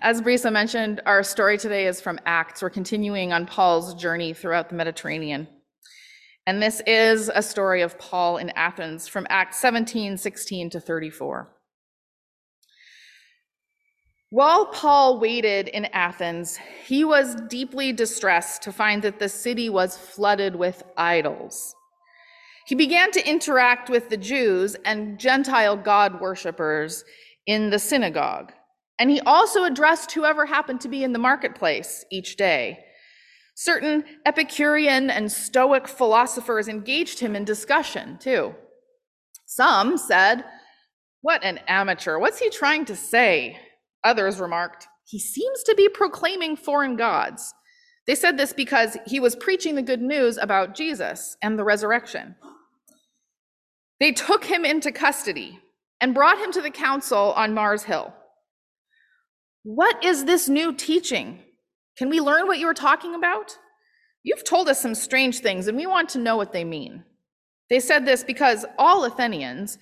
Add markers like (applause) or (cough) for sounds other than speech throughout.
as Brisa mentioned, our story today is from Acts. We're continuing on Paul's journey throughout the Mediterranean. And this is a story of Paul in Athens from Acts 17, 16 to 34. While Paul waited in Athens, he was deeply distressed to find that the city was flooded with idols. He began to interact with the Jews and Gentile God worshippers in the synagogue. And he also addressed whoever happened to be in the marketplace each day. Certain Epicurean and Stoic philosophers engaged him in discussion, too. Some said, What an amateur! What's he trying to say? Others remarked, He seems to be proclaiming foreign gods. They said this because he was preaching the good news about Jesus and the resurrection. They took him into custody and brought him to the council on Mars Hill. What is this new teaching? Can we learn what you were talking about? You've told us some strange things, and we want to know what they mean. They said this because all Athenians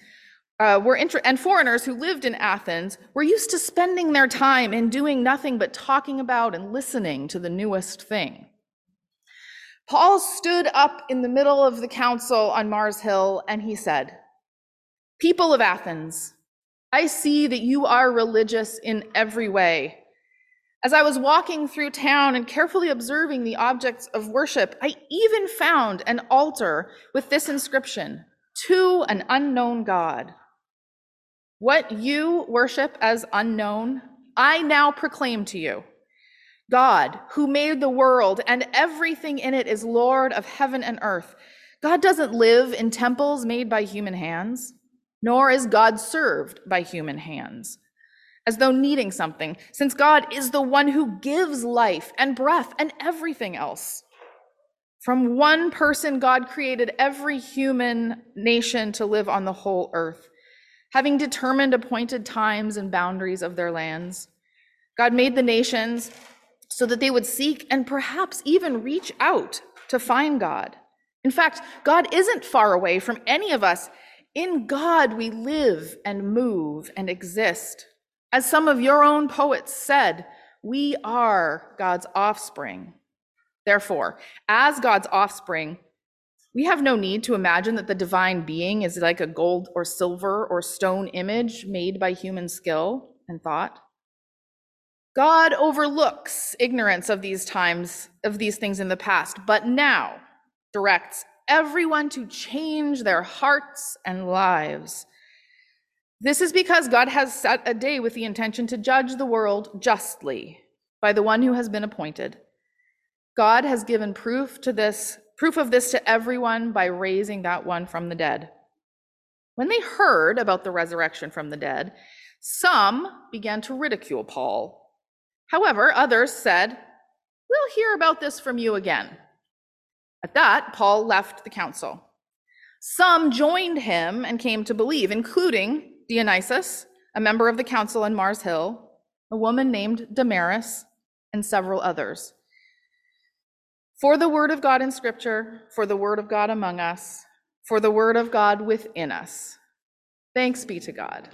uh, were inter- and foreigners who lived in Athens were used to spending their time in doing nothing but talking about and listening to the newest thing. Paul stood up in the middle of the council on Mars Hill and he said, People of Athens, I see that you are religious in every way. As I was walking through town and carefully observing the objects of worship, I even found an altar with this inscription To an unknown God. What you worship as unknown, I now proclaim to you. God, who made the world and everything in it, is Lord of heaven and earth. God doesn't live in temples made by human hands, nor is God served by human hands, as though needing something, since God is the one who gives life and breath and everything else. From one person, God created every human nation to live on the whole earth having determined appointed times and boundaries of their lands. God made the nations so that they would seek and perhaps even reach out to find God. In fact, God isn't far away from any of us. In God, we live and move and exist. As some of your own poets said, we are God's offspring. Therefore, as God's offspring, we have no need to imagine that the divine being is like a gold or silver or stone image made by human skill and thought. God overlooks ignorance of these times, of these things in the past, but now directs everyone to change their hearts and lives. This is because God has set a day with the intention to judge the world justly by the one who has been appointed. God has given proof to this proof of this to everyone by raising that one from the dead. When they heard about the resurrection from the dead, some began to ridicule Paul. However, others said, We'll hear about this from you again. At that, Paul left the council. Some joined him and came to believe, including Dionysius, a member of the council in Mars Hill, a woman named Damaris, and several others. For the word of God in Scripture, for the word of God among us, for the word of God within us. Thanks be to God.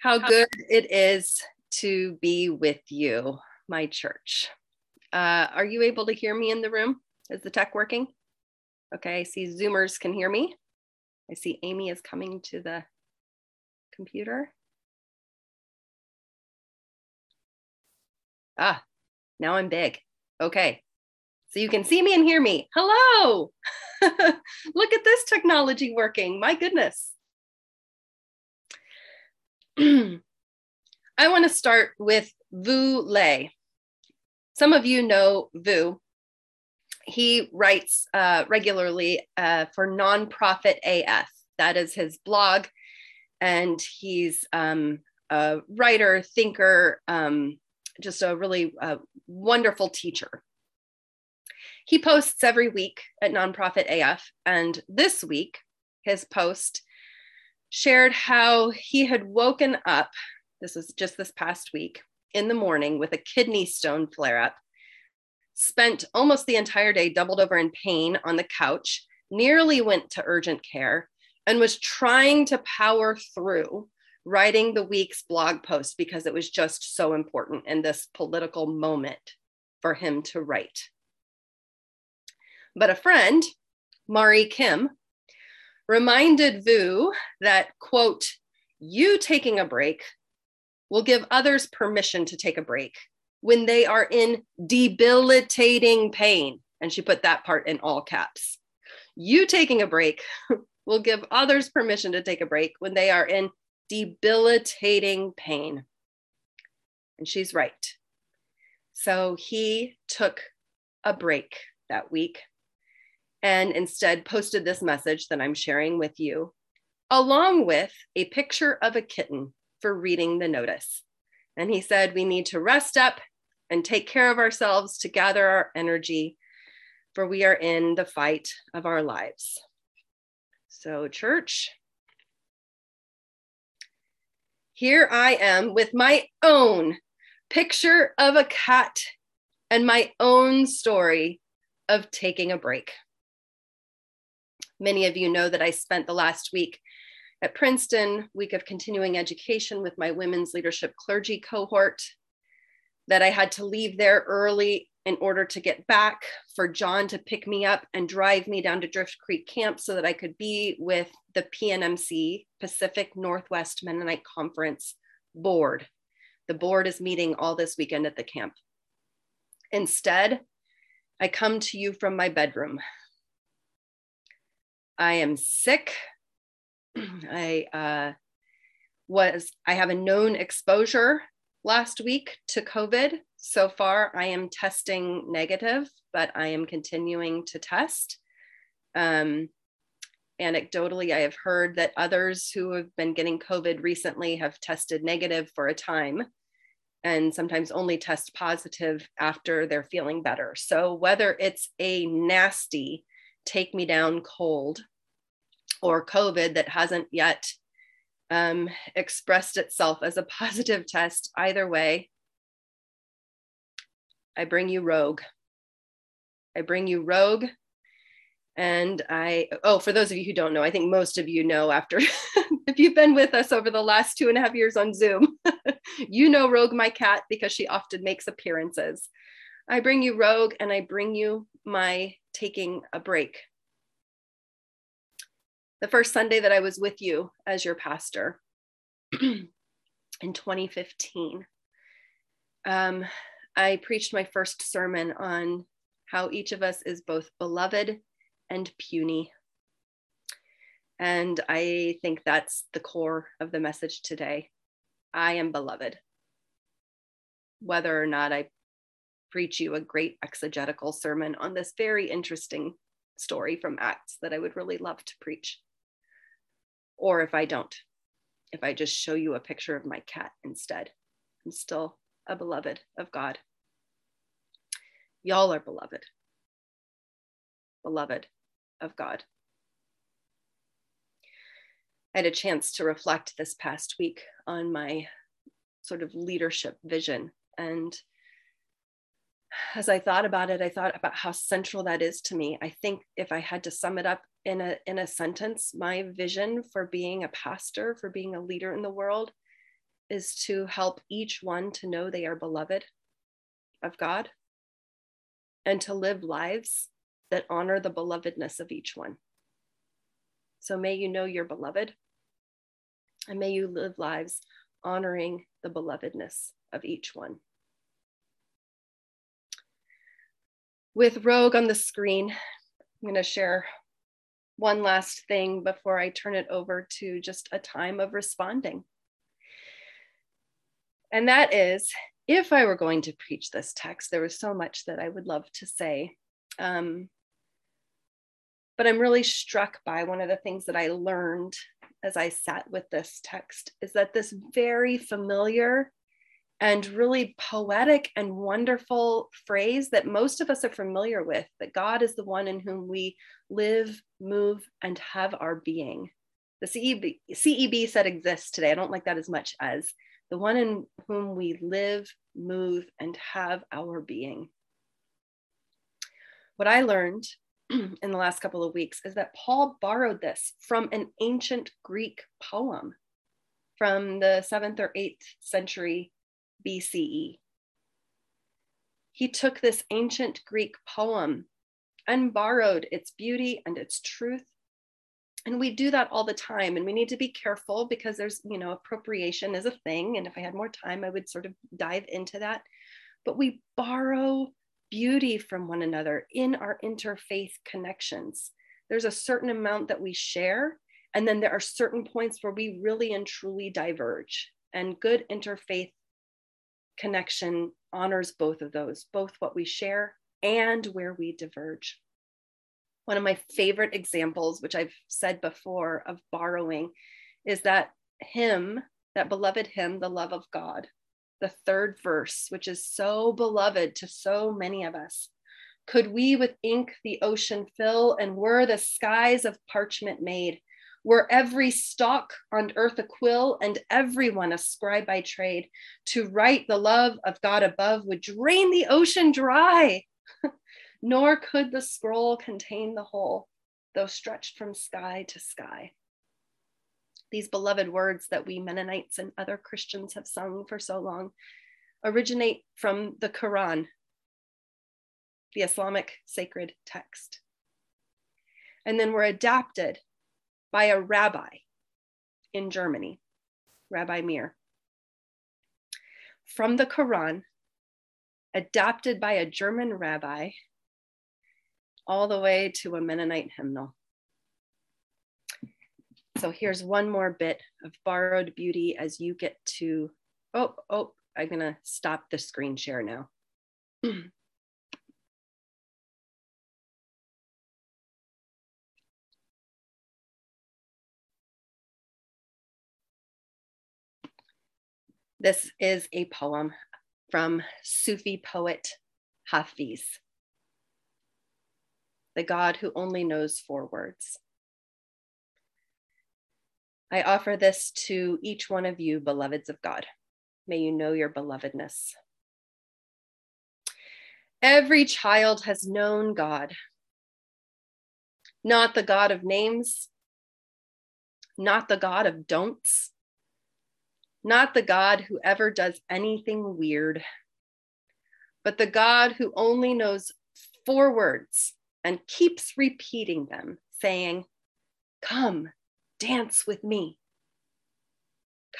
How good it is to be with you, my church. Uh, are you able to hear me in the room? Is the tech working? Okay, I see Zoomers can hear me. I see Amy is coming to the computer. Ah, now I'm big. Okay. So you can see me and hear me. Hello. (laughs) Look at this technology working. My goodness. (clears throat) I want to start with Vu Le. Some of you know Vu. He writes uh, regularly uh, for Nonprofit AF. That is his blog. And he's um, a writer, thinker, um, just a really uh, wonderful teacher. He posts every week at Nonprofit AF, and this week, his post shared how he had woken up, this was just this past week, in the morning with a kidney stone flare up, spent almost the entire day doubled over in pain on the couch, nearly went to urgent care, and was trying to power through writing the week's blog post because it was just so important in this political moment for him to write. But a friend, Mari Kim, reminded Vu that, quote, you taking a break will give others permission to take a break when they are in debilitating pain. And she put that part in all caps. You taking a break (laughs) will give others permission to take a break when they are in debilitating pain. And she's right. So he took a break that week and instead posted this message that I'm sharing with you, along with a picture of a kitten for reading the notice. And he said, We need to rest up and take care of ourselves to gather our energy, for we are in the fight of our lives. So, church, here I am with my own picture of a cat and my own story of taking a break. Many of you know that I spent the last week at Princeton, week of continuing education with my women's leadership clergy cohort, that I had to leave there early in order to get back for John to pick me up and drive me down to Drift Creek Camp so that I could be with the PNMC, Pacific Northwest Mennonite Conference board. The board is meeting all this weekend at the camp. Instead, I come to you from my bedroom. I am sick. (clears throat) I uh, was, I have a known exposure last week to COVID. So far, I am testing negative, but I am continuing to test. Um, anecdotally, I have heard that others who have been getting COVID recently have tested negative for a time and sometimes only test positive after they're feeling better. So, whether it's a nasty take me down cold or COVID that hasn't yet um, expressed itself as a (laughs) positive test. Either way, I bring you Rogue. I bring you Rogue. And I, oh, for those of you who don't know, I think most of you know after, (laughs) if you've been with us over the last two and a half years on Zoom, (laughs) you know Rogue, my cat, because she often makes appearances. I bring you Rogue and I bring you my taking a break the first Sunday that I was with you as your pastor (clears throat) in 2015. Um, I preached my first sermon on how each of us is both beloved and puny. And I think that's the core of the message today. I am beloved. Whether or not I preach you a great exegetical sermon on this very interesting story from Acts that I would really love to preach or if I don't, if I just show you a picture of my cat instead, I'm still a beloved of God. Y'all are beloved, beloved of God. I had a chance to reflect this past week on my sort of leadership vision. And as I thought about it, I thought about how central that is to me. I think if I had to sum it up in a in a sentence my vision for being a pastor for being a leader in the world is to help each one to know they are beloved of God and to live lives that honor the belovedness of each one. So may you know you're beloved and may you live lives honoring the belovedness of each one. With Rogue on the screen, I'm going to share one last thing before I turn it over to just a time of responding. And that is if I were going to preach this text, there was so much that I would love to say. Um, but I'm really struck by one of the things that I learned as I sat with this text is that this very familiar and really poetic and wonderful phrase that most of us are familiar with that God is the one in whom we live, move, and have our being. The CEB, CEB said exists today. I don't like that as much as the one in whom we live, move, and have our being. What I learned (clears throat) in the last couple of weeks is that Paul borrowed this from an ancient Greek poem from the seventh or eighth century BCE. He took this ancient Greek poem and borrowed its beauty and its truth. And we do that all the time. And we need to be careful because there's, you know, appropriation is a thing. And if I had more time, I would sort of dive into that. But we borrow beauty from one another in our interfaith connections. There's a certain amount that we share, and then there are certain points where we really and truly diverge. And good interfaith connection honors both of those, both what we share and where we diverge. One of my favorite examples, which I've said before, of borrowing is that hymn, that beloved hymn, The Love of God, the third verse, which is so beloved to so many of us. Could we with ink the ocean fill, and were the skies of parchment made? Were every stalk on earth a quill, and everyone a scribe by trade, to write the love of God above would drain the ocean dry. (laughs) Nor could the scroll contain the whole, though stretched from sky to sky. These beloved words that we Mennonites and other Christians have sung for so long originate from the Quran, the Islamic sacred text, and then were adapted by a rabbi in Germany, Rabbi Meir. From the Quran, adapted by a German rabbi, all the way to a Mennonite hymnal. So here's one more bit of borrowed beauty as you get to, oh, oh, I'm gonna stop the screen share now. (clears throat) This is a poem from Sufi poet Hafiz, the God who only knows four words. I offer this to each one of you, beloveds of God. May you know your belovedness. Every child has known God, not the God of names, not the God of don'ts, not the God who ever does anything weird, but the God who only knows four words and keeps repeating them, saying, Come, dance with me.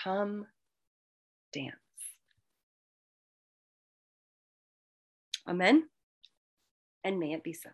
Come, dance. Amen. And may it be so.